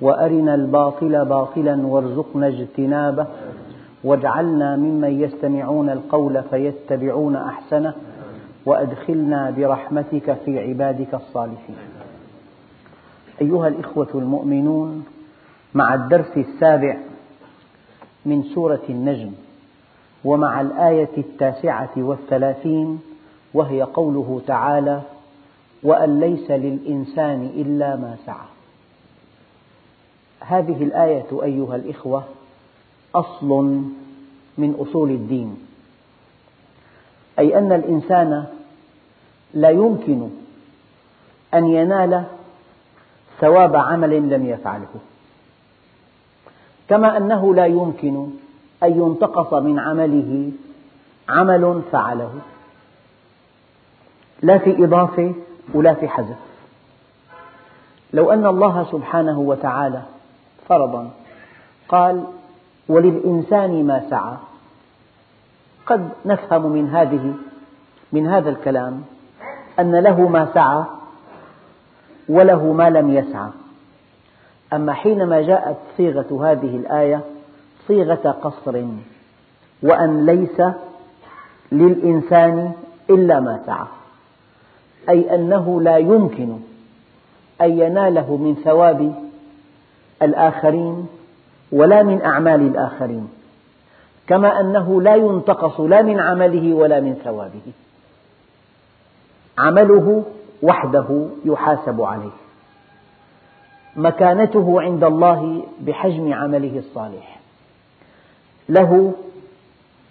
وأرنا الباطل باطلا وارزقنا اجتنابه. واجعلنا ممن يستمعون القول فيتبعون أحسنه. وأدخلنا برحمتك في عبادك الصالحين. أيها الإخوة المؤمنون مع الدرس السابع من سورة النجم ومع الآية التاسعة والثلاثين وهي قوله تعالى وأن ليس للإنسان إلا ما سعى. هذه الآية أيها الإخوة أصل من أصول الدين أي أن الإنسان لا يمكن أن ينال ثواب عمل لم يفعله كما أنه لا يمكن أن ينتقص من عمله عمل فعله لا في إضافة ولا في حذف. لو أن الله سبحانه وتعالى فرضا. قال وللإنسان ما سعى. قد نفهم من هذه من هذا الكلام أن له ما سعى وله ما لم يسعى. أما حينما جاءت صيغة هذه الآية صيغة قصر وأن ليس للإنسان إلا ما سعى. أي أنه لا يمكن أن يناله من ثواب الآخرين ولا من أعمال الآخرين كما أنه لا ينتقص لا من عمله ولا من ثوابه. عمله وحده يحاسب عليه. مكانته عند الله بحجم عمله الصالح. له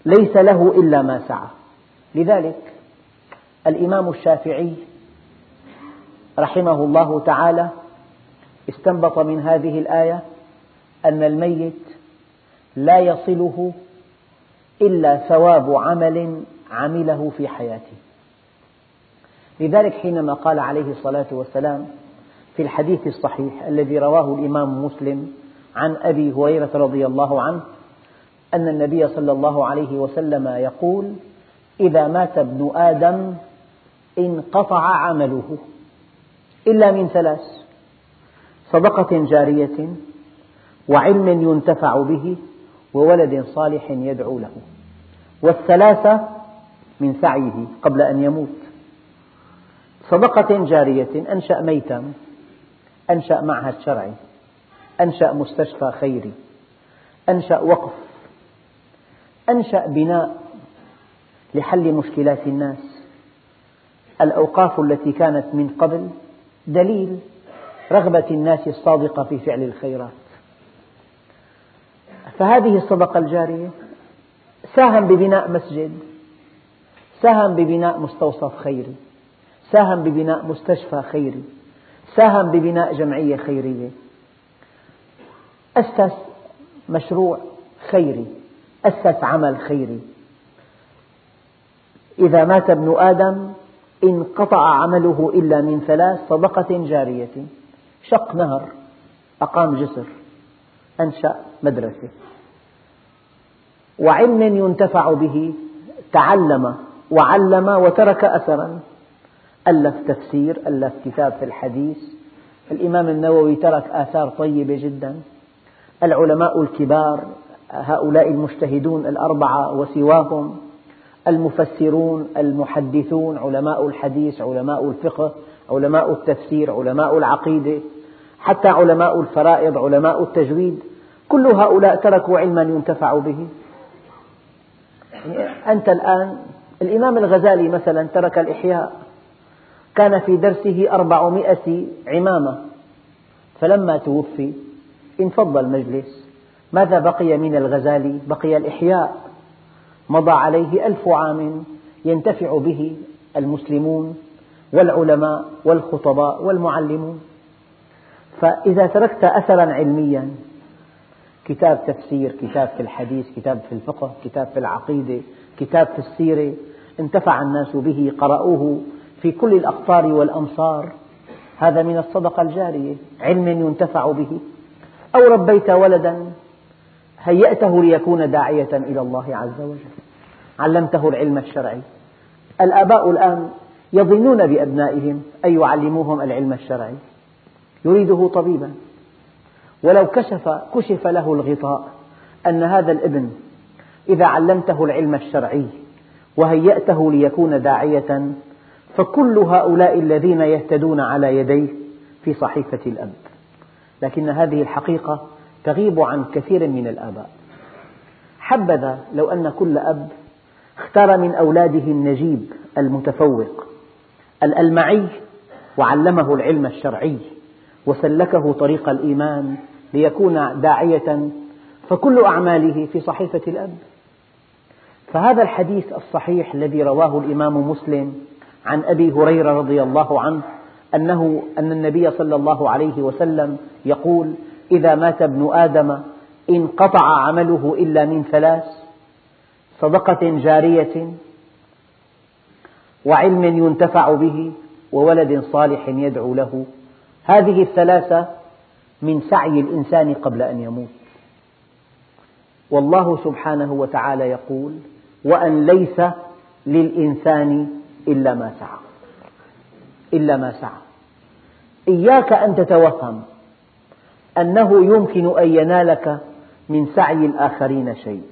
ليس له إلا ما سعى. لذلك الإمام الشافعي رحمه الله تعالى استنبط من هذه الآية أن الميت لا يصله إلا ثواب عمل عمله في حياته. لذلك حينما قال عليه الصلاة والسلام في الحديث الصحيح الذي رواه الإمام مسلم عن أبي هريرة رضي الله عنه أن النبي صلى الله عليه وسلم يقول إذا مات ابن آدم انقطع عمله إلا من ثلاث. صدقة جارية وعلم ينتفع به وولد صالح يدعو له. والثلاثة من سعيه قبل أن يموت. صدقة جارية أنشأ ميتا أنشأ معهد شرعي أنشأ مستشفى خيري أنشأ وقف أنشأ بناء لحل مشكلات الناس. الأوقاف التي كانت من قبل دليل رغبة الناس الصادقة في فعل الخيرات. فهذه الصدقة الجارية ساهم ببناء مسجد ساهم ببناء مستوصف خيري ساهم ببناء مستشفى خيري ساهم ببناء جمعية خيرية. أسس مشروع خيري أسس عمل خيري. إذا مات ابن آدم انقطع عمله إلا من ثلاث صدقة جارية. شق نهر أقام جسر أنشأ مدرسة. وعلم ينتفع به تعلم وعلم وترك أثرا. ألف تفسير ألف كتاب في الحديث. الإمام النووي ترك آثار طيبة جدا. العلماء الكبار هؤلاء المجتهدون الأربعة وسواهم. المفسرون المحدثون علماء الحديث علماء الفقه علماء التفسير علماء العقيدة. حتى علماء الفرائض علماء التجويد كل هؤلاء تركوا علما ينتفع به. أنت الآن الإمام الغزالي مثلا ترك الإحياء كان في درسه أربعمائة عمامة. فلما توفي انفض المجلس. ماذا بقي من الغزالي؟ بقي الإحياء. مضى عليه ألف عام ينتفع به المسلمون والعلماء والخطباء والمعلمون. فإذا تركت أثرا علميا كتاب تفسير كتاب في الحديث كتاب في الفقه كتاب في العقيدة كتاب في السيرة انتفع الناس به قرأوه في كل الأقطار والأمصار. هذا من الصدقة الجارية علم ينتفع به. أو ربيت ولدا هيأته ليكون داعية إلى الله عز وجل. علمته العلم الشرعي. الآباء الآن يظنون بأبنائهم أن يعلموهم العلم الشرعي. يريده طبيبا. ولو كشف كشف له الغطاء أن هذا الابن إذا علمته العلم الشرعي وهيأته ليكون داعية فكل هؤلاء الذين يهتدون على يديه في صحيفة الأب. لكن هذه الحقيقة تغيب عن كثير من الآباء. حبذا لو أن كل أب اختار من أولاده النجيب المتفوق الألمعي وعلمه العلم الشرعي. وسلكه طريق الإيمان ليكون داعية فكل أعماله في صحيفة الأب. فهذا الحديث الصحيح الذي رواه الإمام مسلم عن أبي هريرة رضي الله عنه أنه أن النبي صلى الله عليه وسلم يقول إذا مات ابن آدم انقطع عمله إلا من ثلاث صدقة جارية وعلم ينتفع به وولد صالح يدعو له هذه الثلاثة من سعي الإنسان قبل أن يموت. والله سبحانه وتعالى يقول وأن ليس للإنسان إلا ما سعى. إلا ما سعى. إياك أن تتوهم أنه يمكن أن ينالك من سعي الآخرين شيء.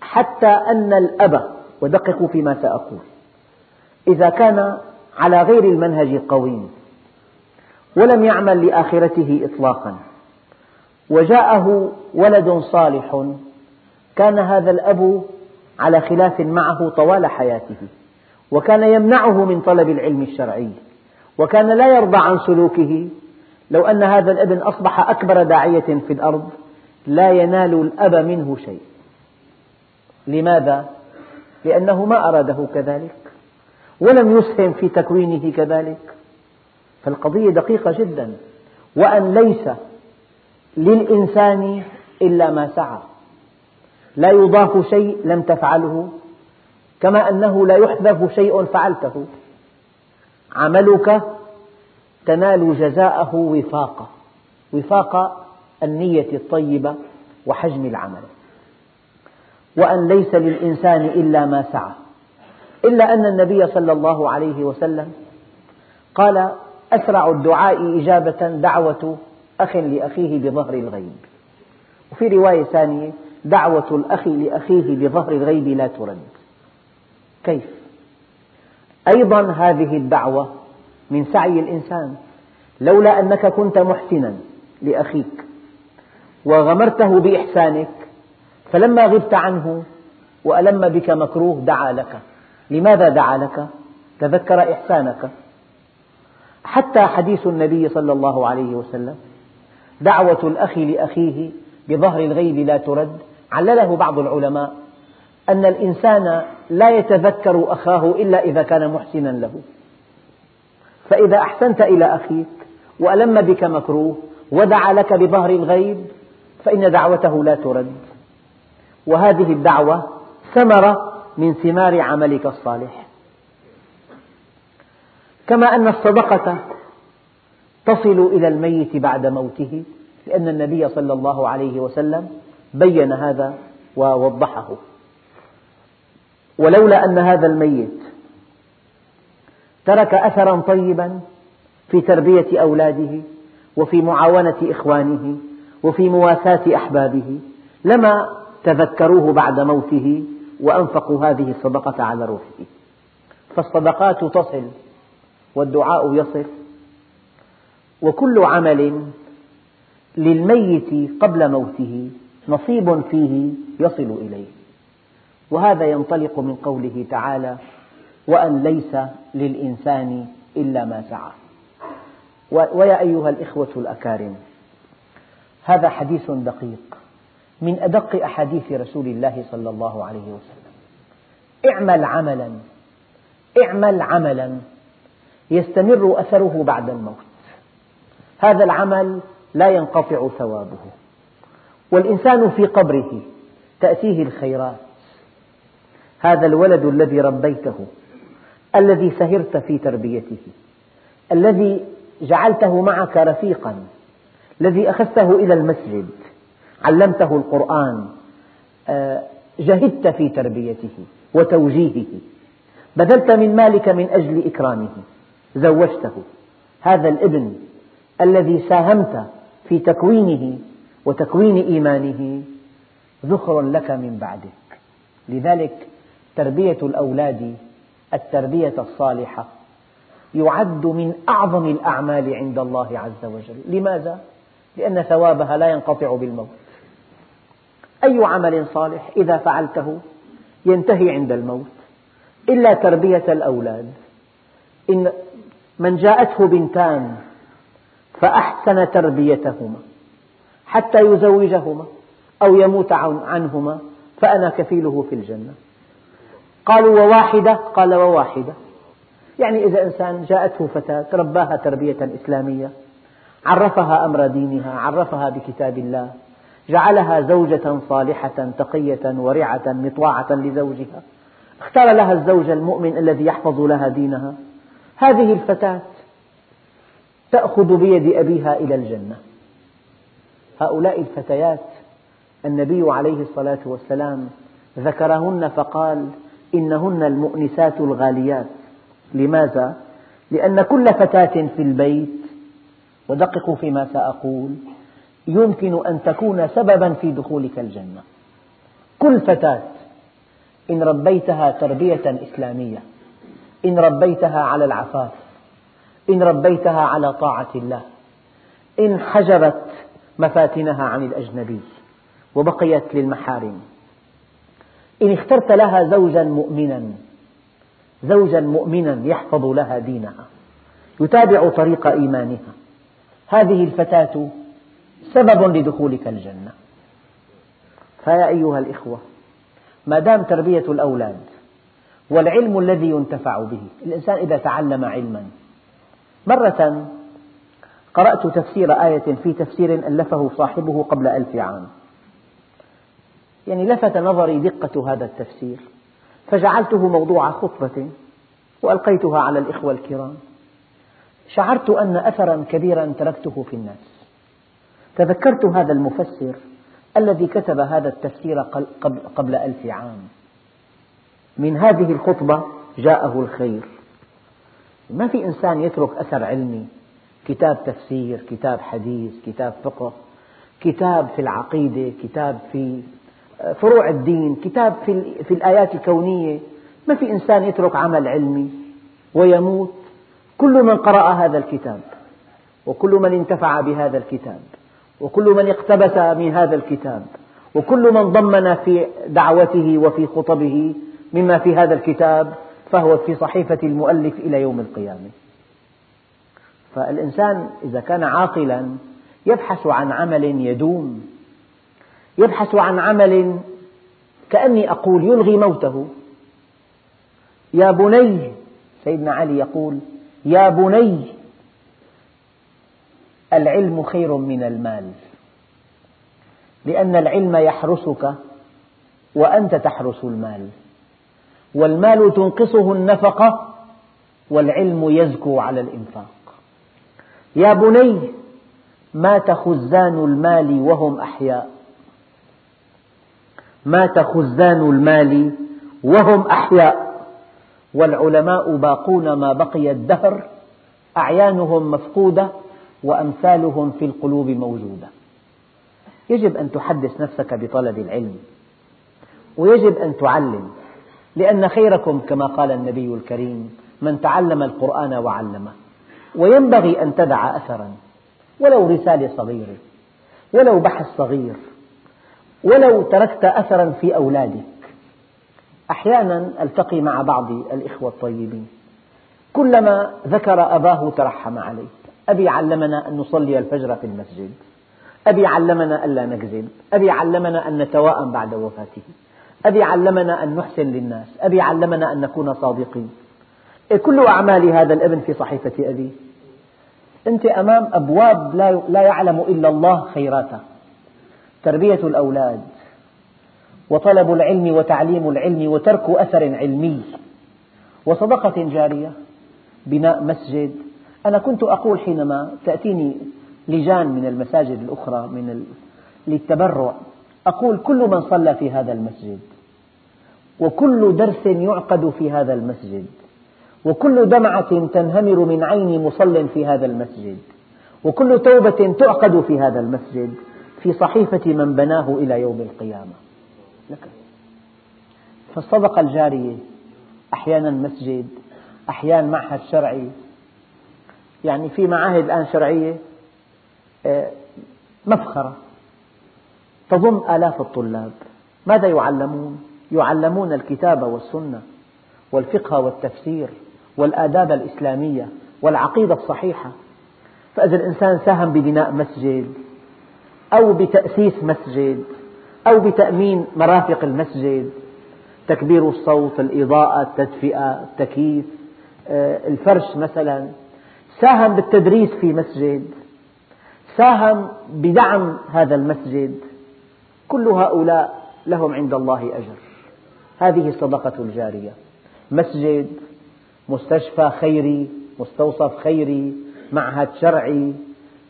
حتى أن الأب ودققوا فيما سأقول إذا كان على غير المنهج القويم ولم يعمل لآخرته إطلاقا. وجاءه ولد صالح. كان هذا الأب على خلاف معه طوال حياته وكان يمنعه من طلب العلم الشرعي وكان لا يرضى عن سلوكه. لو أن هذا الابن أصبح أكبر داعية في الأرض لا ينال الأب منه شيء. لماذا؟ لأنه ما أراده كذلك ولم يسهم في تكوينه كذلك. فالقضية دقيقة جدا. وأن ليس للإنسان إلا ما سعى. لا يضاف شيء لم تفعله كما أنه لا يحذف شيء فعلته. عملك تنال جزاءه وفاق. وفاق النية الطيبة وحجم العمل. وأن ليس للإنسان إلا ما سعى. إلا أن النبي صلى الله عليه وسلم قال أسرع الدعاء إجابة دعوة أخ لأخيه بظهر الغيب. وفي رواية ثانية دعوة الأخ لأخيه بظهر الغيب لا ترد. كيف؟ أيضا هذه الدعوة من سعي الإنسان. لولا أنك كنت محسنا لأخيك وغمرته بإحسانك فلما غبت عنه وألم بك مكروه دعا لك. لماذا دعا لك؟ تذكر إحسانك. حتى حديث النبي صلى الله عليه وسلم دعوة الأخ لأخيه بظهر الغيب لا ترد علله بعض العلماء أن الإنسان لا يتذكر أخاه إلا إذا كان محسنا له. فإذا أحسنت إلى أخيك وألم بك مكروه ودعا لك بظهر الغيب فإن دعوته لا ترد. وهذه الدعوة ثمرة من ثمار عملك الصالح. كما أن الصدقة تصل إلى الميت بعد موته لأن النبي صلى الله عليه وسلم بين هذا ووضحه. ولولا أن هذا الميت ترك أثرا طيبا في تربية أولاده وفي معاونة إخوانه وفي مواساة أحبابه لما تذكروه بعد موته وأنفقوا هذه الصدقة على روحه. فالصدقات تصل والدعاء يصل وكل عمل للميت قبل موته نصيب فيه يصل إليه. وهذا ينطلق من قوله تعالى وأن ليس للإنسان إلا ما سعى. ويا أيها الإخوة الأكارم هذا حديث دقيق من أدق أحاديث رسول الله صلى الله عليه وسلم. اعمل عملا اعمل عملا يستمر أثره بعد الموت. هذا العمل لا ينقطع ثوابه. والإنسان في قبره تأتيه الخيرات. هذا الولد الذي ربيته الذي سهرت في تربيته الذي جعلته معك رفيقا الذي أخذته إلى المسجد علمته القرآن آه، جهدت في تربيته وتوجيهه بذلت من مالك من أجل إكرامه. زوجته. هذا الابن الذي ساهمت في تكوينه وتكوين إيمانه ذخر لك من بعدك. لذلك تربية الأولاد التربية الصالحة يعد من أعظم الأعمال عند الله عز وجل. لماذا؟ لأن ثوابها لا ينقطع بالموت. أي عمل صالح إذا فعلته ينتهي عند الموت. إلا تربية الأولاد. إن من جاءته بنتان فأحسن تربيتهما حتى يزوجهما أو يموت عنهما فأنا كفيله في الجنة. قالوا وواحدة؟ قال وواحدة. يعني إذا إنسان جاءته فتاة رباها تربية إسلامية عرفها أمر دينها عرفها بكتاب الله جعلها زوجة صالحة تقية ورعة مطواعة لزوجها اختار لها الزوج المؤمن الذي يحفظ لها دينها. هذه الفتاة تأخذ بيد أبيها إلى الجنة. هؤلاء الفتيات النبي عليه الصلاة والسلام ذكرهن فقال إنهن المؤنسات الغاليات. لماذا؟ لأن كل فتاة في البيت ودققوا فيما سأقول يمكن أن تكون سببا في دخولك الجنة. كل فتاة إن ربيتها تربية إسلامية إن ربيتها على العفاف إن ربيتها على طاعة الله إن حجبت مفاتنها عن الأجنبي وبقيت للمحارم. إن اخترت لها زوجا مؤمنا زوجا مؤمنا يحفظ لها دينها يتابع طريق إيمانها. هذه الفتاة سبب لدخولك الجنة. فيا أيها الإخوة ما دام تربية الأولاد والعلم الذي ينتفع به. الإنسان إذا تعلم علما. مرة قرأت تفسير آية في تفسير ألفه صاحبه قبل ألف عام. يعني لفت نظري دقة هذا التفسير. فجعلته موضوع خطبة وألقيتها على الإخوة الكرام. شعرت أن أثرا كبيرا تركته في الناس. تذكرت هذا المفسر الذي كتب هذا التفسير قبل ألف عام. من هذه الخطبة جاءه الخير. ما في إنسان يترك أثر علمي كتاب تفسير كتاب حديث كتاب فقه كتاب في العقيدة كتاب في فروع الدين كتاب في الآيات الكونية. ما في إنسان يترك عمل علمي ويموت. كل من قرأ هذا الكتاب وكل من انتفع بهذا الكتاب وكل من اقتبس من هذا الكتاب وكل من ضمن في دعوته وفي خطبه مما في هذا الكتاب فهو في صحيفة المؤلف إلى يوم القيامة. فالإنسان إذا كان عاقلا يبحث عن عمل يدوم. يبحث عن عمل كأني أقول يلغي موته. يا بني سيدنا علي يقول يا بني العلم خير من المال. لأن العلم يحرسك وأنت تحرس المال. والمال تنقصه النفقة والعلم يزكو على الإنفاق. يا بني مات خزان المال وهم أحياء. مات خزان المال وهم أحياء. والعلماء باقون ما بقي الدهر أعيانهم مفقودة وأمثالهم في القلوب موجودة. يجب أن تحدث نفسك بطلب العلم ويجب أن تعلم لأن خيركم كما قال النبي الكريم من تعلم القرآن وعلمه وينبغي أن تدع أثرا ولو رسالة صغيرة ولو بحث صغير ولو تركت أثرا في أولادك. أحيانا ألتقي مع بعض الإخوة الطيبين. كلما ذكر أباه ترحم عليه. أبي علمنا أن نصلي الفجر في المسجد. أبي علمنا ألا نكذب. أبي علمنا أن نتواءم بعد وفاته. أبي علمنا أن نحسن للناس أبي علمنا أن نكون صادقين. إيه، كل أعمال هذا الابن في صحيفة أبيه أنت أمام أبواب لا يعلم إلا الله خيراتها. تربية الأولاد وطلب العلم وتعليم العلم وترك أثر علمي. وصدقة جارية بناء مسجد. أنا كنت أقول حينما تأتيني لجان من المساجد الأخرى من للتبرع أقول كل من صلى في هذا المسجد. وكل درس يعقد في هذا المسجد. وكل دمعة تنهمر من عين مصل في هذا المسجد. وكل توبة تعقد في هذا المسجد. في صحيفة من بناه إلى يوم القيامة. لك. فالصدقة الجارية أحيانا مسجد أحيانا معهد شرعي. يعني في معاهد الآن شرعية آه، مفخرة. تضم آلاف الطلاب. ماذا يعلمون؟ يعلمون الكتاب والسنة والفقه والتفسير والآداب الإسلامية والعقيدة الصحيحة. فإذا الإنسان ساهم ببناء مسجد أو بتأسيس مسجد أو بتأمين مرافق المسجد تكبير الصوت الإضاءة التدفئة التكييف آه، الفرش مثلا ساهم بالتدريس في مسجد ساهم بدعم هذا المسجد كل هؤلاء لهم عند الله أجر. هذه الصدقة الجارية. مسجد مستشفى خيري مستوصف خيري معهد شرعي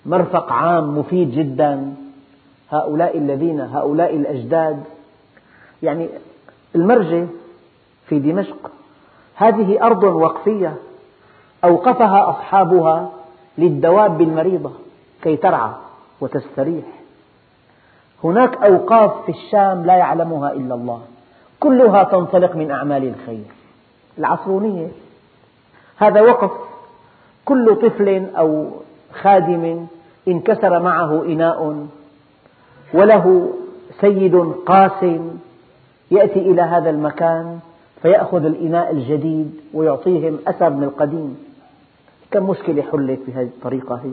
مرفق عام مفيد جدا. هؤلاء الذين هؤلاء الأجداد يعني المرجة في دمشق هذه أرض وقفية أوقفها أصحابها للدواب المريضة كي ترعى وتستريح. هناك أوقاف في الشام لا يعلمها إلا الله. كلها تنطلق من أعمال الخير. العصرونية. هذا وقف كل طفل أو خادم انكسر معه إناء وله سيد قاس يأتي إلى هذا المكان فيأخذ الإناء الجديد ويعطيهم أثر من القديم. كم مشكلة حلت بهذه الطريقة هي؟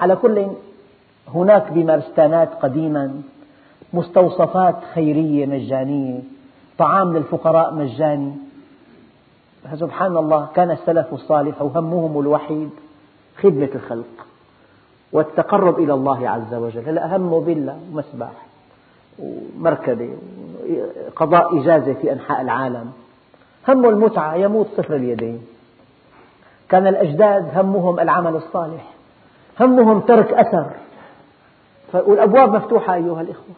على كل هناك بمارستانات قديما مستوصفات خيرية مجانية طعام للفقراء مجاني. سبحان الله كان السلف الصالح همهم الوحيد خدمة الخلق والتقرب إلى الله عز وجل. هلا همه فيلا ومسبح ومركبة قضاء إجازة في أنحاء العالم. همه المتعة يموت صفر اليدين. كان الأجداد همهم العمل الصالح همهم ترك أثر. والأبواب مفتوحة أيها الإخوة.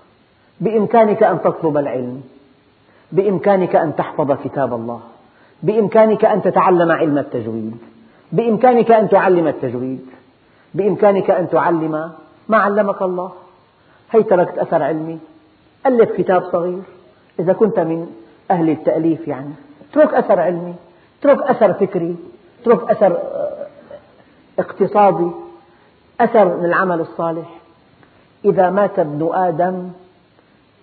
بإمكانك أن تطلب العلم بإمكانك أن تحفظ كتاب الله بإمكانك أن تتعلم علم التجويد بإمكانك أن تعلم التجويد بإمكانك أن تعلم ما علمك الله. هي تركت أثر علمي؟ ألف كتاب صغير إذا كنت من أهل التأليف يعني. اترك أثر علمي اترك أثر فكري اترك أثر آه، اقتصادي أثر من العمل الصالح. إذا مات ابن آدم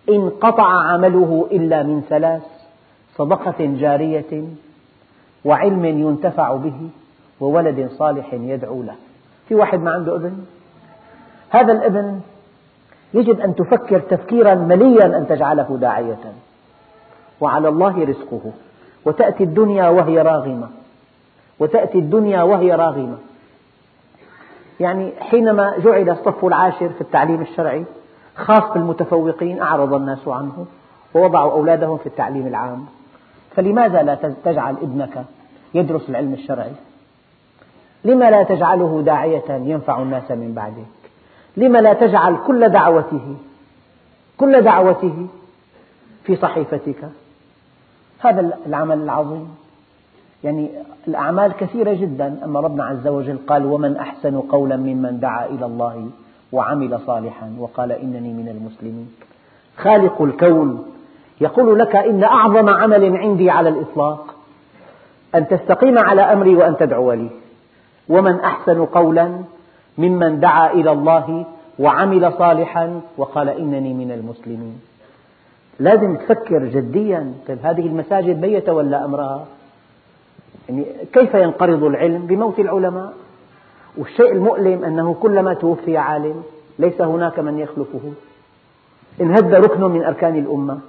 انقطع عمله إلا من ثلاث صدقة جارية وعلم ينتفع به وولد صالح يدعو له. في واحد ما عنده ابن هذا الابن يجب أن تفكر تفكيرا مليا أن تجعله داعية. وعلى الله رزقه. وتأتي الدنيا وهي راغمة. وتأتي الدنيا وهي راغمة. يعني حينما جعل الصف العاشر في التعليم الشرعي خاص بالمتفوقين أعرض الناس عنه ووضعوا أولادهم في التعليم العام. فلماذا لا تجعل ابنك يدرس العلم الشرعي؟ لما لا تجعله داعية ينفع الناس من بعدك؟ لما لا تجعل كل دعوته كل دعوته في صحيفتك؟ هذا العمل العظيم. يعني الأعمال كثيرة جدا أما ربنا عز وجل قال ومن أحسن قولا ممن دعا إلى الله وعمل صالحا وقال إنني من المسلمين. خالق الكون يقول لك إن أعظم عمل عندي على الإطلاق أن تستقيم على أمري وأن تدعو لي. ومن أحسن قولا ممن دعا إلى الله وعمل صالحا وقال إنني من المسلمين. لازم تفكر جديا طيب هذه المساجد من يتولى أمرها؟ يعني كيف ينقرض العلم بموت العلماء؟ والشيء المؤلم أنه كلما توفي عالم ليس هناك من يخلفه. انهد ركن من أركان الأمة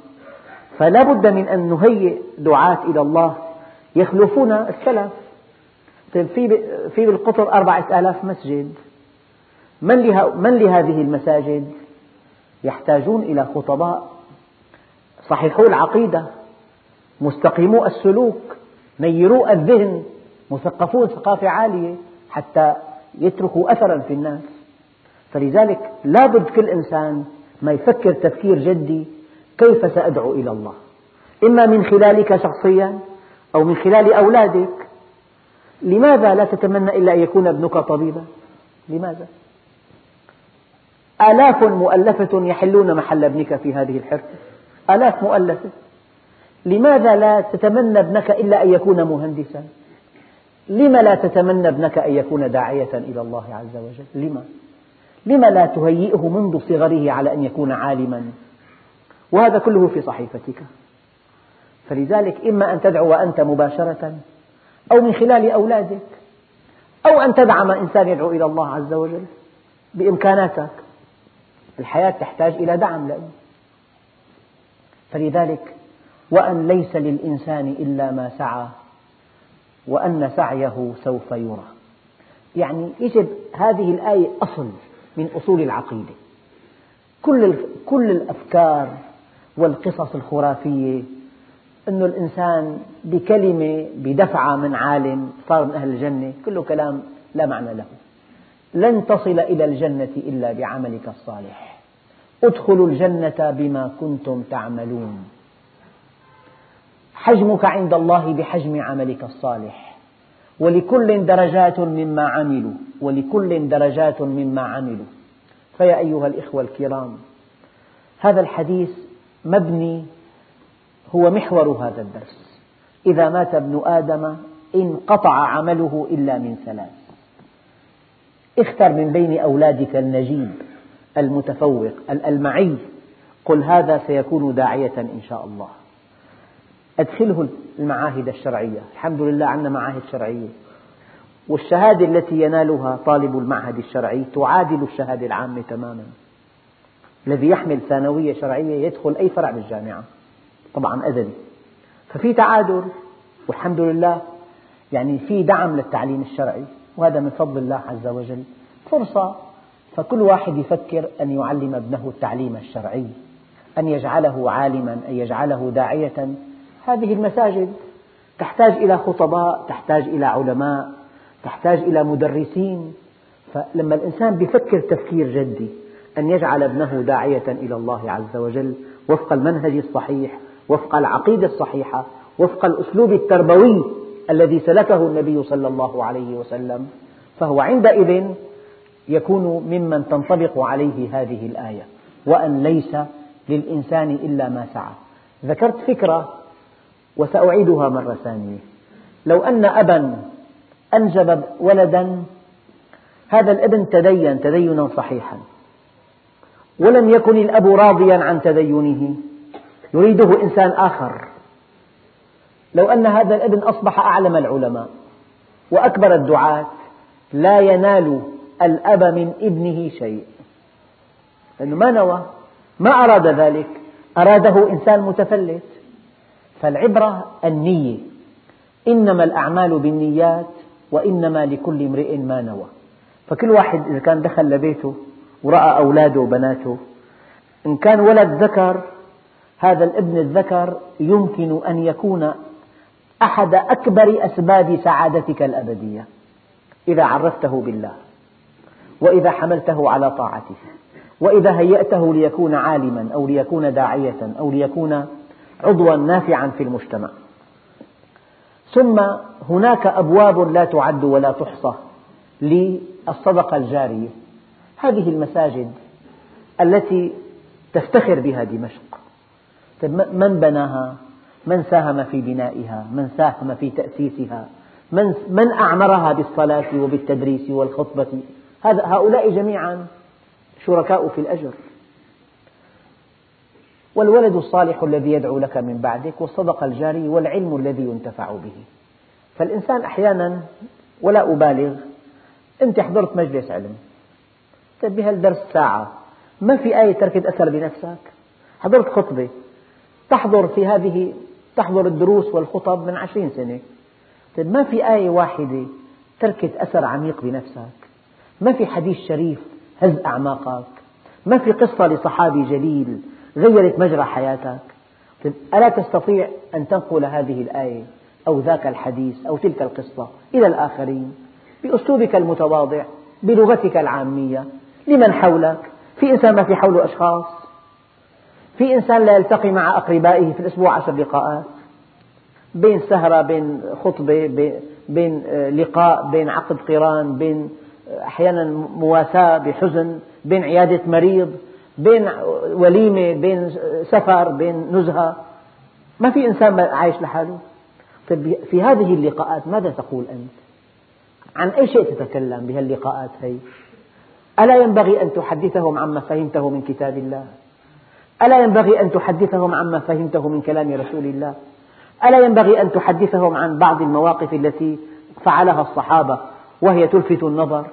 فلا بد من أن نهيئ دعاة إلى الله. يخلفون السلف. طيب في في بالقطر أربعة آلاف مسجد. من, من لهذه المساجد؟ يحتاجون إلى خطباء. صحيحو العقيدة. مستقيمو السلوك. نيرو الذهن. مثقفو ثقافة عالية. حتى يتركوا أثرا في الناس. فلذلك لا بد كل إنسان ما يفكر تفكير جدي كيف سأدعو إلى الله؟ إما من خلالك شخصيا أو من خلال أولادك. لماذا لا تتمنى إلا أن يكون ابنك طبيبا؟ لماذا؟ آلاف مؤلفة يحلون محل ابنك في هذه الحرفة. آلاف مؤلفة. لماذا لا تتمنى ابنك إلا أن يكون مهندسا؟ لم لا تتمنى ابنك أن يكون داعية إلى الله عز وجل؟ لما؟ لم لا تهيئه منذ صغره على أن يكون عالما؟ وهذا كله في صحيفتك. فلذلك إما أن تدعو أنت مباشرة أو من خلال أولادك أو أن تدعم إنسان يدعو إلى الله عز وجل بإمكاناتك. الحياة تحتاج إلى دعم لأنه فلذلك وأن ليس للإنسان إلا ما سعى وأن سعيه سوف يرى. يعني يجب هذه الآية أصل من أصول العقيدة. كل كل الأفكار والقصص الخرافية أن الإنسان بكلمة بدفعة من عالم صار من أهل الجنة كله كلام لا معنى له. لن تصل إلى الجنة إلا بعملك الصالح. ادخلوا الجنة بما كنتم تعملون. حجمك عند الله بحجم عملك الصالح. ولكل درجات مما عملوا ولكل درجات مما عملوا. فيا أيها الإخوة الكرام هذا الحديث مبني هو محور هذا الدرس. إذا مات ابن آدم انقطع عمله إلا من ثلاث. اختر من بين أولادك النجيب المتفوق الألمعي. قل هذا سيكون داعية إن شاء الله. أدخله المعاهد الشرعية. الحمد لله عندنا معاهد شرعية. والشهادة التي ينالها طالب المعهد الشرعي تعادل الشهادة العامة تماما. الذي يحمل ثانوية شرعية يدخل أي فرع بالجامعة. طبعا أدبي ففي تعادل والحمد لله يعني في دعم للتعليم الشرعي وهذا من فضل الله عز وجل. فرصة فكل واحد يفكر أن يعلم ابنه التعليم الشرعي أن يجعله عالما أن يجعله داعية هذه المساجد تحتاج إلى خطباء تحتاج إلى علماء تحتاج إلى مدرسين. فلما الإنسان يفكر تفكير جدي أن يجعل ابنه داعية إلى الله عز وجل وفق المنهج الصحيح وفق العقيدة الصحيحة وفق الأسلوب التربوي الذي سلكه النبي صلى الله عليه وسلم فهو عندئذ يكون ممن تنطبق عليه هذه الآية. وأن ليس للإنسان إلا ما سعى. ذكرت فكرة وسأعيدها مرة ثانية. لو أن أبا أنجب ولدا هذا الابن تدين تدينا صحيحا. ولم يكن الأب راضيا عن تدينه. يريده إنسان آخر. لو أن هذا الابن أصبح أعلم العلماء وأكبر الدعاة لا ينال الأب من ابنه شيء. لأنه ما نوى ما أراد ذلك. أراده إنسان متفلت. فالعبرة النية. إنما الأعمال بالنيات وإنما لكل امرئ ما نوى. فكل واحد إذا كان دخل لبيته ورأى أولاده وبناته إن كان ولد ذكر هذا الابن الذكر يمكن أن يكون أحد أكبر أسباب سعادتك الأبدية إذا عرفته بالله وإذا حملته على طاعته وإذا هيأته ليكون عالما أو ليكون داعية أو ليكون عضوا نافعا في المجتمع. ثم هناك أبواب لا تعد ولا تحصى للصدقة الجارية. هذه المساجد التي تفتخر بها دمشق. طيب من بناها؟ من ساهم في بنائها؟ من ساهم في تأسيسها؟ من, من أعمرها بالصلاة وبالتدريس والخطبة؟ هؤلاء جميعا شركاء في الأجر. والولد الصالح الذي يدعو لك من بعدك والصدقة الجارية والعلم الذي ينتفع به. فالإنسان أحيانا ولا أبالغ أنت حضرت مجلس علم طيب بهالدرس ساعة ما في آية تركت أثر بنفسك؟ حضرت خطبة تحضر في هذه تحضر الدروس والخطب من عشرين سنة. طيب ما في آية واحدة تركت أثر عميق بنفسك؟ ما في حديث شريف هز أعماقك؟ ما في قصة لصحابي جليل غيرت مجرى حياتك. طيب ألا تستطيع أن تنقل هذه الآية أو ذاك الحديث أو تلك القصة إلى الآخرين؟ بأسلوبك المتواضع بلغتك العامية لمن حولك؟ في إنسان ما في حوله أشخاص؟ في إنسان لا يلتقي مع أقربائه في الأسبوع عشر لقاءات؟ بين سهرة بين خطبة بين لقاء بين عقد قران بين أحيانا مواساة بحزن بين عيادة مريض؟ بين وليمة بين سفر بين نزهة. ما في إنسان عايش لحاله. طيب في هذه اللقاءات ماذا تقول أنت؟ عن أي شيء تتكلم بهاللقاءات هي؟ ألا ينبغي أن تحدثهم عما فهمته من كتاب الله؟ ألا ينبغي أن تحدثهم عما فهمته من كلام رسول الله؟ ألا ينبغي أن تحدثهم عن بعض المواقف التي فعلها الصحابة وهي تلفت النظر؟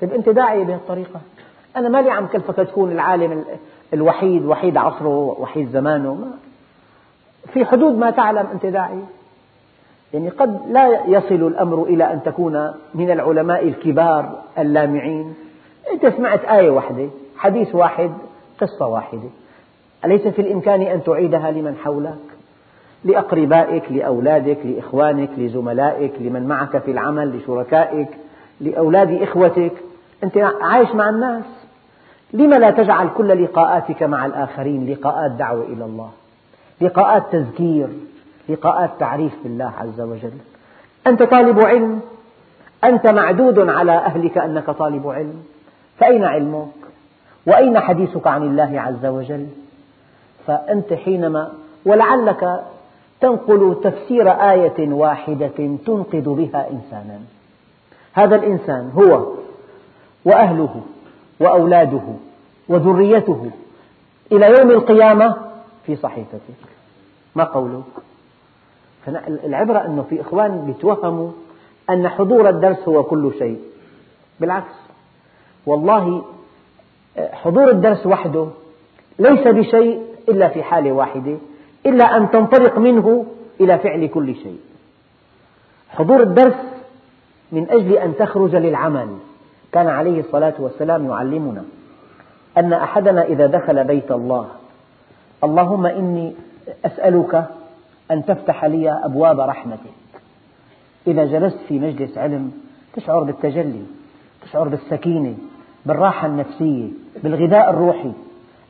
طيب أنت داعية بهالطريقة أنا مالي عم كلفك تكون العالم الوحيد وحيد عصره وحيد زمانه؟ ما. في حدود ما تعلم أنت داعية يعني قد لا يصل الأمر إلى أن تكون من العلماء الكبار اللامعين. أنت سمعت آية واحدة حديث واحد قصة واحدة. أليس في الإمكان أن تعيدها لمن حولك؟ لأقربائك لأولادك لإخوانك لزملائك لمن معك في العمل لشركائك لأولاد إخوتك. أنت عايش مع الناس. لم لا تجعل كل لقاءاتك مع الآخرين؟ لقاءات دعوة إلى الله لقاءات تذكير لقاءات تعريف بالله عز وجل. أنت طالب علم أنت معدود على أهلك أنك طالب علم. فأين علمك؟ وأين حديثك عن الله عز وجل؟ فأنت حينما ولعلك تنقل تفسير آية واحدة تنقذ بها إنسانا. هذا الإنسان هو وأهله. وأولاده وذريته إلى يوم القيامة في صحيفتك. ما قولك؟ العبرة أنه في إخوان يتوهموا أن حضور الدرس هو كل شيء. بالعكس. والله حضور الدرس وحده ليس بشيء إلا في حالة واحدة إلا أن تنطلق منه إلى فعل كل شيء. حضور الدرس من أجل أن تخرج للعمل. كان عليه الصلاة والسلام يعلمنا أن أحدنا إذا دخل بيت الله اللهم إني أسألك أن تفتح لي أبواب رحمتك إذا جلست في مجلس علم تشعر بالتجلي تشعر بالسكينة بالراحة النفسية بالغذاء الروحي.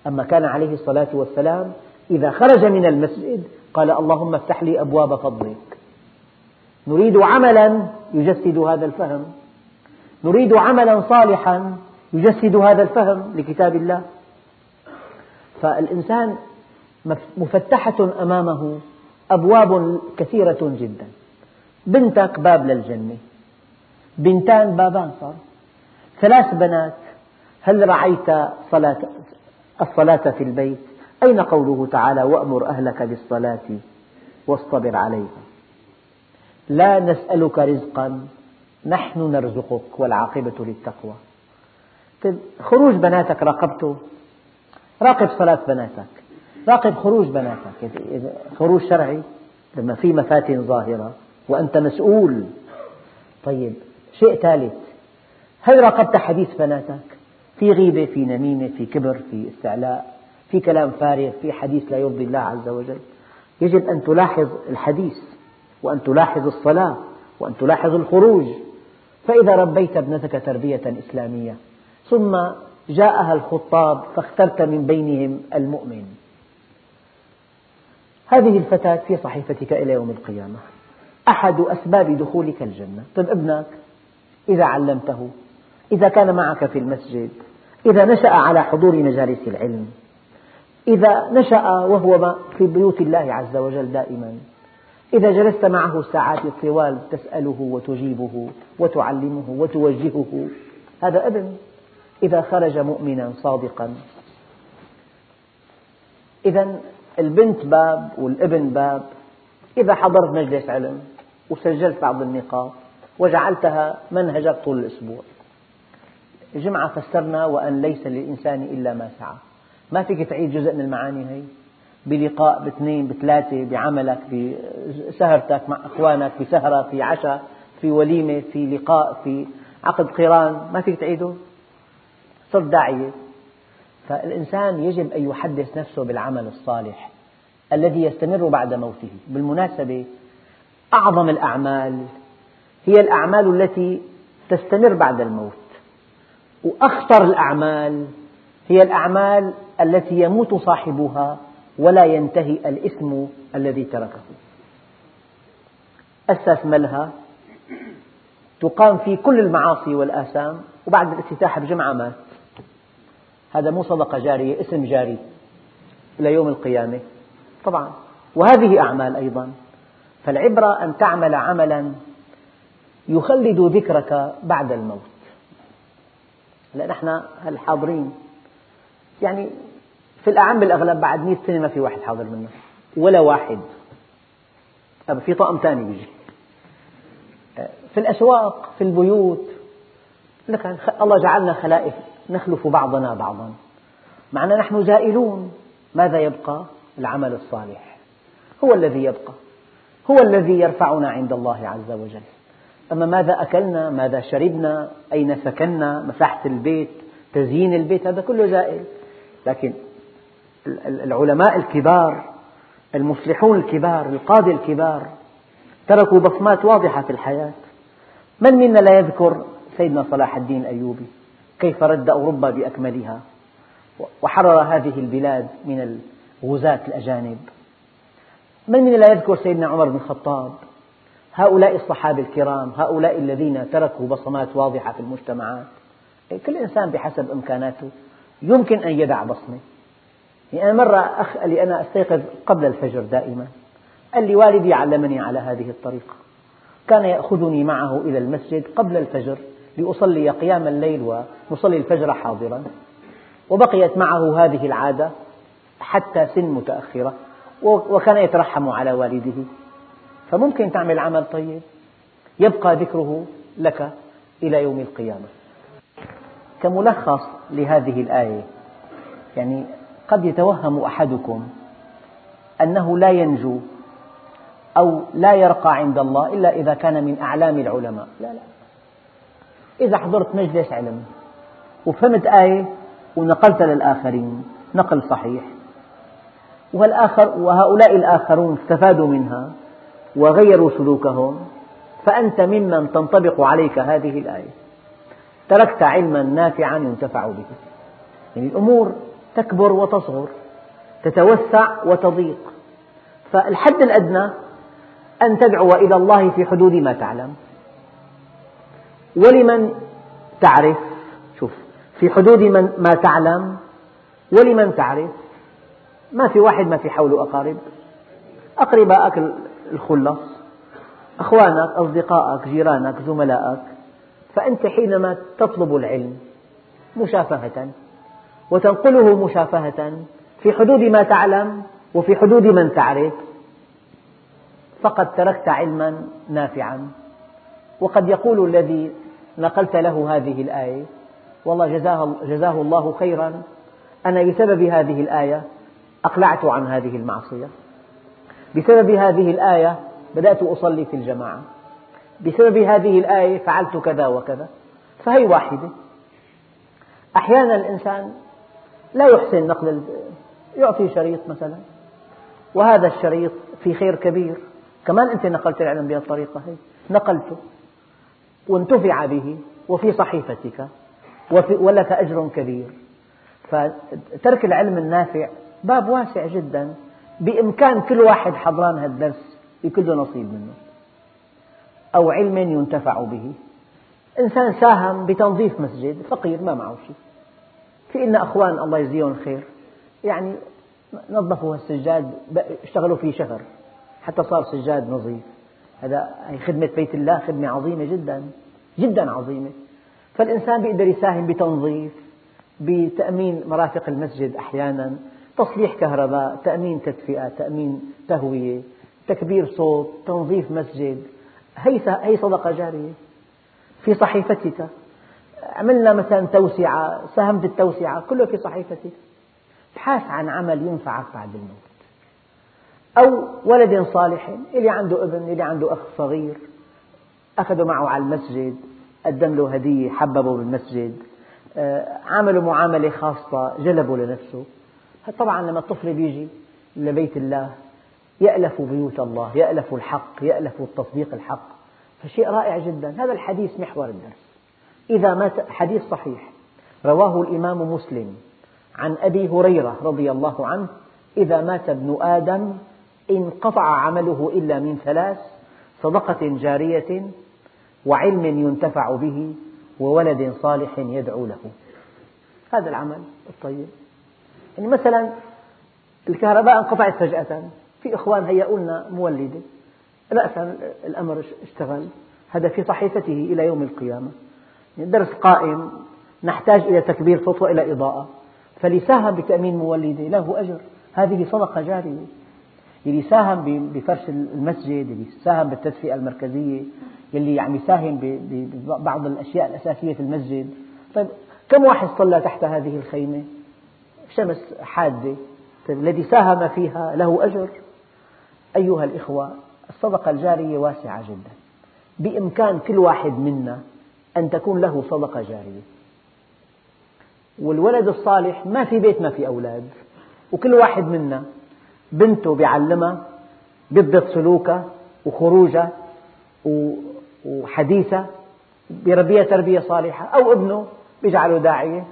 أما كان عليه الصلاة والسلام إذا خرج من المسجد قال اللهم افتح لي أبواب فضلك. نريد عملا يجسد هذا الفهم. نريد عملا صالحا يجسد هذا الفهم لكتاب الله. فالإنسان مفتحة أمامه أبواب كثيرة جدا. بنتك باب للجنة. بنتان بابان صار. ثلاث بنات. هل رعيت صلاة الصلاة في البيت؟ أين قوله تعالى وأمر أهلك بالصلاة واصطبر عليها؟ لا نسألك رزقا نحن نرزقك والعاقبة للتقوى. طيب خروج بناتك راقبته؟ راقب صلاة بناتك. راقب خروج بناتك. خروج شرعي لما في مفاتن ظاهرة وأنت مسؤول. طيب شيء ثالث. هل راقبت حديث بناتك؟ في غيبة في نميمة في كبر في استعلاء في كلام فارغ في حديث لا يرضي الله عز وجل. يجب أن تلاحظ الحديث وأن تلاحظ الصلاة وأن تلاحظ الخروج. فإذا ربيت ابنتك تربية إسلامية ثم جاءها الخطاب فاخترت من بينهم المؤمن. هذه الفتاة في صحيفتك إلى يوم القيامة. أحد أسباب دخولك الجنة. طيب ابنك إذا علمته إذا كان معك في المسجد إذا نشأ على حضور مجالس العلم إذا نشأ وهو في بيوت الله عز وجل دائما إذا جلست معه ساعات طوال تسأله وتجيبه وتعلمه وتوجهه. هذا ابن إذا خرج مؤمنا صادقا. إذا البنت باب والابن باب. إذا حضرت مجلس علم وسجلت بعض النقاط وجعلتها منهجك طول الأسبوع. جمعة فسرنا وأن ليس للإنسان إلا ما سعى. ما فيك تعيد جزء من المعاني هي بلقاء باثنين بثلاثة بعملك بسهرتك مع أخوانك في سهرة في عشاء في وليمة في لقاء في عقد قران ما فيك تعيده؟ صرت داعية. فالإنسان يجب أن يحدث نفسه بالعمل الصالح الذي يستمر بعد موته. بالمناسبة أعظم الأعمال هي الأعمال التي تستمر بعد الموت. وأخطر الأعمال هي الأعمال التي يموت صاحبها ولا ينتهي الإثم الذي تركه. أسس ملهى تقام في كل المعاصي والآثام وبعد الافتتاح بجمعة مات. هذا مو صدقة جارية اسم جاري إلى يوم القيامة. طبعا. وهذه أعمال أيضا. فالعبرة أن تعمل عملا يخلد ذكرك بعد الموت. لأن نحن الحاضرين يعني في الأعم بالأغلب بعد مئة سنة ما في واحد حاضر منا ولا واحد. في طقم ثاني بيجي. في الأسواق في البيوت. لك الله جعلنا خلائف نخلف بعضنا بعضا. معنا نحن زائلون. ماذا يبقى؟ العمل الصالح. هو الذي يبقى. هو الذي يرفعنا عند الله عز وجل. أما ماذا أكلنا؟ ماذا شربنا؟ أين سكننا؟ مساحة البيت؟ تزيين البيت؟ هذا كله زائل. لكن العلماء الكبار المصلحون الكبار القادة الكبار تركوا بصمات واضحة في الحياة. من منا لا يذكر سيدنا صلاح الدين الأيوبي كيف رد أوروبا بأكملها؟ وحرر هذه البلاد من الغزاة الأجانب. من منا لا يذكر سيدنا عمر بن الخطاب؟ هؤلاء الصحابة الكرام هؤلاء الذين تركوا بصمات واضحة في المجتمعات. كل إنسان بحسب إمكاناته يمكن أن يدع بصمة. يعني أنا مرة أخ قال لي أنا أستيقظ قبل الفجر دائما. قال لي والدي علمني على هذه الطريقة. كان يأخذني معه إلى المسجد قبل الفجر لأصلي قيام الليل ونصلي الفجر حاضرا. وبقيت معه هذه العادة حتى سن متأخرة وكان يترحم على والده. فممكن تعمل عمل طيب؟ يبقى ذكره لك إلى يوم القيامة. كملخص لهذه الآية يعني قد يتوهم أحدكم أنه لا ينجو أو لا يرقى عند الله إلا إذا كان من أعلام العلماء. لا لا. إذا حضرت مجلس علم وفهمت آية ونقلتها للآخرين نقل صحيح. والآخر وهؤلاء الآخرون استفادوا منها وغيروا سلوكهم فأنت ممن تنطبق عليك هذه الآية. تركت علما نافعا ينتفع به. يعني الأمور تكبر وتصغر تتوسع وتضيق. فالحد الأدنى أن تدعو إلى الله في حدود ما تعلم. ولمن تعرف؟ شوف في حدود من ما تعلم ولمن تعرف؟ ما في واحد ما في حوله أقارب. أقربائك الخلص أخوانك أصدقائك جيرانك زملائك. فأنت حينما تطلب العلم مشافهة وتنقله مشافهة في حدود ما تعلم وفي حدود من تعرف. فقد تركت علما نافعا. وقد يقول الذي نقلت له هذه الآية والله جزاه, جزاه الله خيرا. أنا بسبب هذه الآية أقلعت عن هذه المعصية. بسبب هذه الآية بدأت أصلي في الجماعة. بسبب هذه الآية فعلت كذا وكذا. فهي واحدة. أحيانا الإنسان لا يحسن نقل يعطي شريط مثلا. وهذا الشريط في خير كبير. كمان أنت نقلت العلم بهذه الطريقة. هي. نقلته. وانتفع به. وفي صحيفتك. ولك أجر كبير. فترك العلم النافع باب واسع جدا. بإمكان كل واحد حضران هذا الدرس يكون له نصيب منه. أو علم ينتفع به. إنسان ساهم بتنظيف مسجد. فقير ما معه شيء. في لنا أخوان الله يجزيهم الخير. يعني نظفوا السجاد اشتغلوا فيه شهر. حتى صار سجاد نظيف. هذا خدمة بيت الله خدمة عظيمة جدا جدا عظيمة. فالإنسان بيقدر يساهم بتنظيف بتأمين مرافق المسجد أحيانا تصليح كهرباء تأمين تدفئة تأمين تهوية تكبير صوت تنظيف مسجد. هي صدقة جارية. في صحيفتك عملنا مثلا توسعة ساهمت التوسعة كله في صحيفتك ابحث عن عمل ينفعك بعد الموت. أو ولد صالح اللي عنده ابن اللي عنده أخ صغير أخذه معه على المسجد قدم له هدية حببه بالمسجد آه، عاملوا معاملة خاصة جلبوا لنفسه. طبعا لما الطفل بيجي لبيت الله يألف بيوت الله يألف الحق يألف التصديق الحق. فشيء رائع جدا. هذا الحديث محور الدرس. إذا مات حديث صحيح. رواه الإمام مسلم عن أبي هريرة رضي الله عنه إذا مات ابن آدم انقطع عمله إلا من ثلاث صدقة جارية وعلم ينتفع به وولد صالح يدعو له. هذا العمل الطيب. يعني مثلا الكهرباء انقطعت فجأة. في إخوان هيئوا لنا مولدة رأسا الأمر اشتغل. هذا في صحيفته إلى يوم القيامة. الدرس قائم نحتاج إلى تكبير صوت وإلى إضاءة. فلي ساهم بتأمين مولدة له أجر. هذه صدقة جارية. اللي ساهم بفرش المسجد اللي ساهم بالتدفئة المركزية اللي عم يساهم ببعض الأشياء الأساسية في المسجد. طيب كم واحد صلى تحت هذه الخيمة؟ شمس حادة. طيب الذي ساهم فيها له أجر. أيها الإخوة الصدقة الجارية واسعة جدا. بإمكان كل واحد منا أن تكون له صدقة جارية. والولد الصالح ما في بيت ما في أولاد وكل واحد منا بنته بيعلمها بيضبط سلوكها وخروجها وحديثها بيربيها تربية صالحة أو ابنه بيجعله داعية.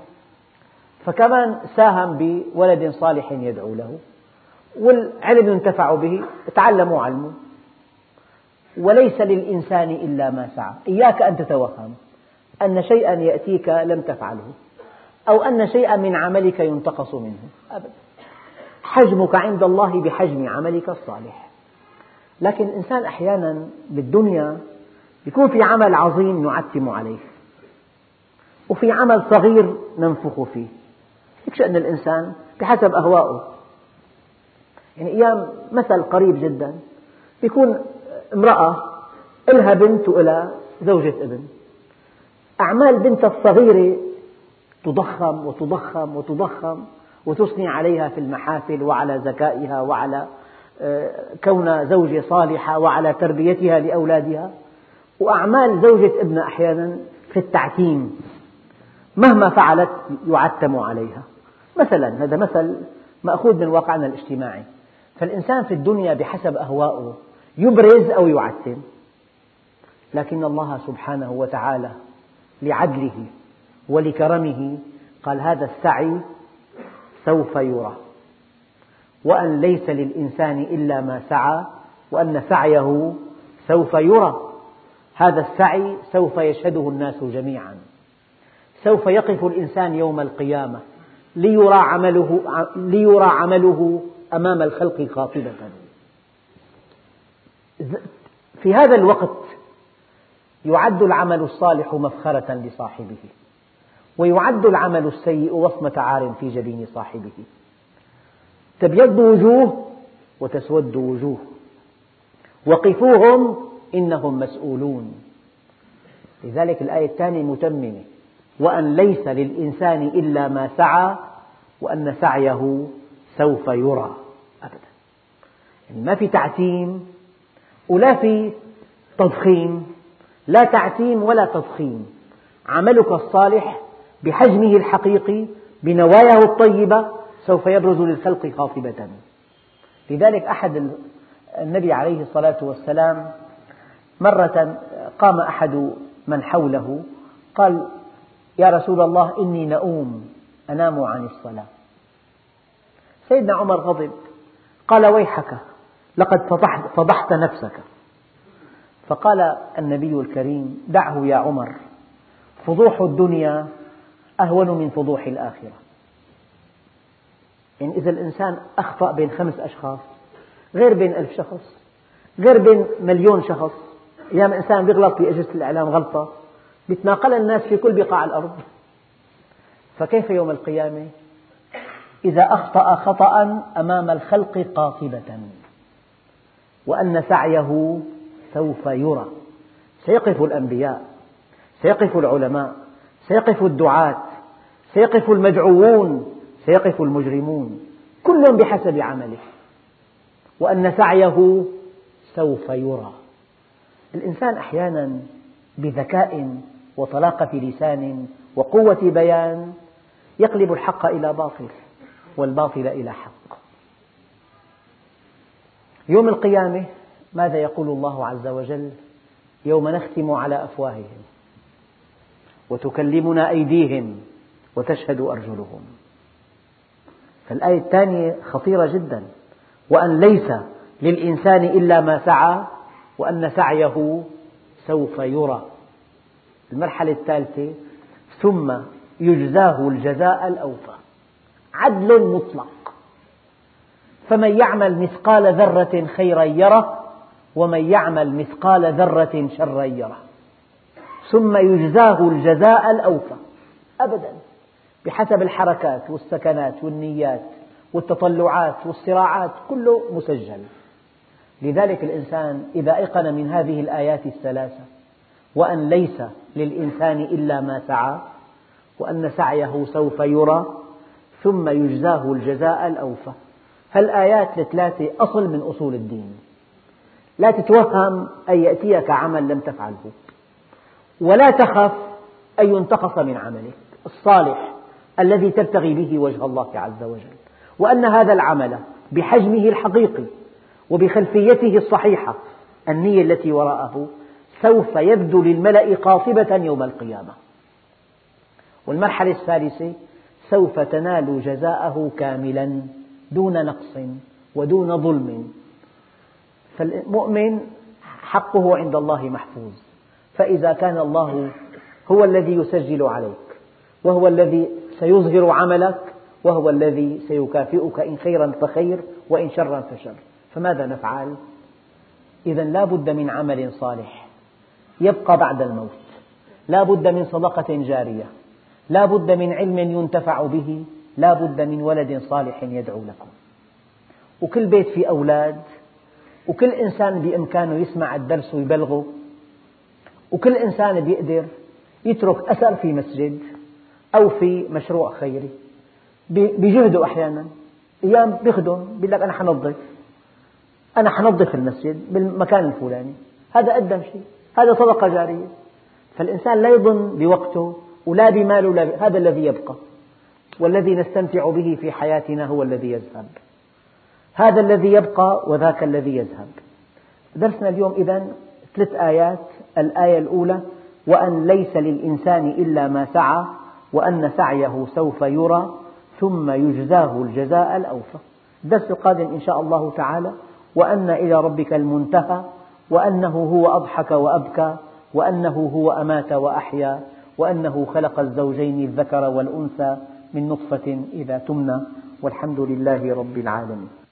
فكمان ساهم بولد صالح يدعو له. والعلم ينتفع به تعلموا علموا وليس للإنسان إلا ما سعى. إياك أن تتوهم. أن شيئا يأتيك لم تفعله أو أن شيئا من عملك ينتقص منه. أبدا. حجمك عند الله بحجم عملك الصالح. لكن الإنسان أحيانا بالدنيا يكون في عمل عظيم نعتم عليه وفي عمل صغير ننفخ فيه. هيك شأن الإنسان بحسب أهوائه. يعني أيام مثل قريب جدا يكون امرأة إلها بنت وإلها زوجة ابن. أعمال بنتها الصغيرة تضخم وتضخم وتضخم وتثني عليها في المحافل وعلى ذكائها وعلى آه، كون زوجة صالحة وعلى تربيتها لأولادها. وأعمال زوجة ابن أحيانا في التعتيم مهما فعلت يعتم عليها. مثلا هذا مثل مأخوذ من واقعنا الاجتماعي. فالإنسان في الدنيا بحسب أهوائه يبرز أو يعتم. لكن الله سبحانه وتعالى لعدله ولكرمه. قال هذا السعي سوف يرى. وأن ليس للإنسان إلا ما سعى وأن سعيه سوف يرى. هذا السعي سوف يشهده الناس جميعا. سوف يقف الإنسان يوم القيامة ليرى عمله, ليرى عمله أمام الخلق قاطبة. في هذا الوقت يعد العمل الصالح مفخرة لصاحبه ويعد العمل السيء وصمة عار في جبين صاحبه. تبيض وجوه وتسود وجوه. وقفوهم إنهم مسؤولون. لذلك الآية الثانية متممة. وأن ليس للإنسان إلا ما سعى وأن سعيه سوف يرى. أبدا. يعني ما في تعتيم ولا في تضخيم. لا تعتيم ولا تضخيم. عملك الصالح بحجمه الحقيقي بنواياه الطيبة سوف يبرز للخلق خاطبة. لذلك أحد النبي عليه الصلاة والسلام مرة قام أحد من حوله قال يا رسول الله إني نؤوم أنام عن الصلاة. سيدنا عمر غضب قال ويحك لقد فضحت نفسك. فقال النبي الكريم دعه يا عمر فضوح الدنيا أهون من فضوح الآخرة. يعني إذا الإنسان أخطأ بين خمس أشخاص غير بين ألف شخص غير بين مليون شخص أيام إنسان بيغلط في أجهزة الإعلام غلطة يتناقلها الناس في كل بقاع الأرض. فكيف يوم القيامة؟ إذا أخطأ خطأ أمام الخلق قاطبة وأن سعيه سوف يرى. سيقف الأنبياء سيقف العلماء سيقف الدعاة سيقف المدعوون سيقف المجرمون كل بحسب عمله. وأن سعيه سوف يرى. الإنسان أحيانا بذكاء وطلاقة لسان وقوة بيان يقلب الحق إلى باطل والباطل إلى حق. يوم القيامة ماذا يقول الله عز وجل يوم نختم على أفواههم وتكلمنا أيديهم وتشهد أرجلهم؟ فالآية الثانية خطيرة جدا. وأن ليس للإنسان إلا ما سعى وأن سعيه سوف يرى. المرحلة الثالثة ثم يجزاه الجزاء الأوفى. عدل مطلق. فمن يعمل مثقال ذرة خيرا يره ومن يعمل مثقال ذرة شرا يره. ثم يجزاه الجزاء الأوفى. أبدا. بحسب الحركات والسكنات والنيات والتطلعات والصراعات كله مسجل. لذلك الإنسان إذا أيقن من هذه الآيات الثلاثة وأن ليس للإنسان إلا ما سعى وأن سعيه سوف يرى ثم يجزاه الجزاء الأوفى. هالآيات الثلاثة أصل من أصول الدين. لا تتوهم أن يأتيك عمل لم تفعله. ولا تخف أن ينتقص من عملك الصالح الذي تبتغي به وجه الله عز وجل. وأن هذا العمل بحجمه الحقيقي وبخلفيته الصحيحة النية التي وراءه سوف يبدو للملأ قاطبة يوم القيامة. والمرحلة الثالثة سوف تنال جزاءه كاملا دون نقص ودون ظلم. فالمؤمن حقه عند الله محفوظ. فإذا كان الله هو الذي يسجل عليك وهو الذي سيظهر عملك وهو الذي سيكافئك إن خيرا فخير وإن شرا فشر. فماذا نفعل؟ إذا لا بد من عمل صالح يبقى بعد الموت. لا بد من صدقة جارية. لا بد من علم ينتفع به. لا بد من ولد صالح يدعو لكم. وكل بيت فيه أولاد وكل إنسان بإمكانه يسمع الدرس ويبلغه وكل إنسان بيقدر يترك أثر في مسجد أو في مشروع خيري. بجهده أحيانا. أيام بيخدم بيقول لك أنا حنظف. أنا حنظف المسجد بالمكان الفلاني. هذا قدم شيء. هذا صدقة جارية. فالإنسان لا يظن بوقته ولا بماله هذا الذي يبقى. والذي نستمتع به في حياتنا هو الذي يذهب. هذا الذي يبقى وذاك الذي يذهب. درسنا اليوم إذا ثلاث آيات. الآية الأولى وأن ليس للإنسان إلا ما سعى وأن سعيه سوف يرى ثم يجزاه الجزاء الأوفى. الدرس القادم إن شاء الله تعالى وأن إلى ربك المنتهى وأنه هو أضحك وأبكى وأنه هو أمات وأحيا وأنه خلق الزوجين الذكر والأنثى من نطفة إذا تمنى. والحمد لله رب العالمين.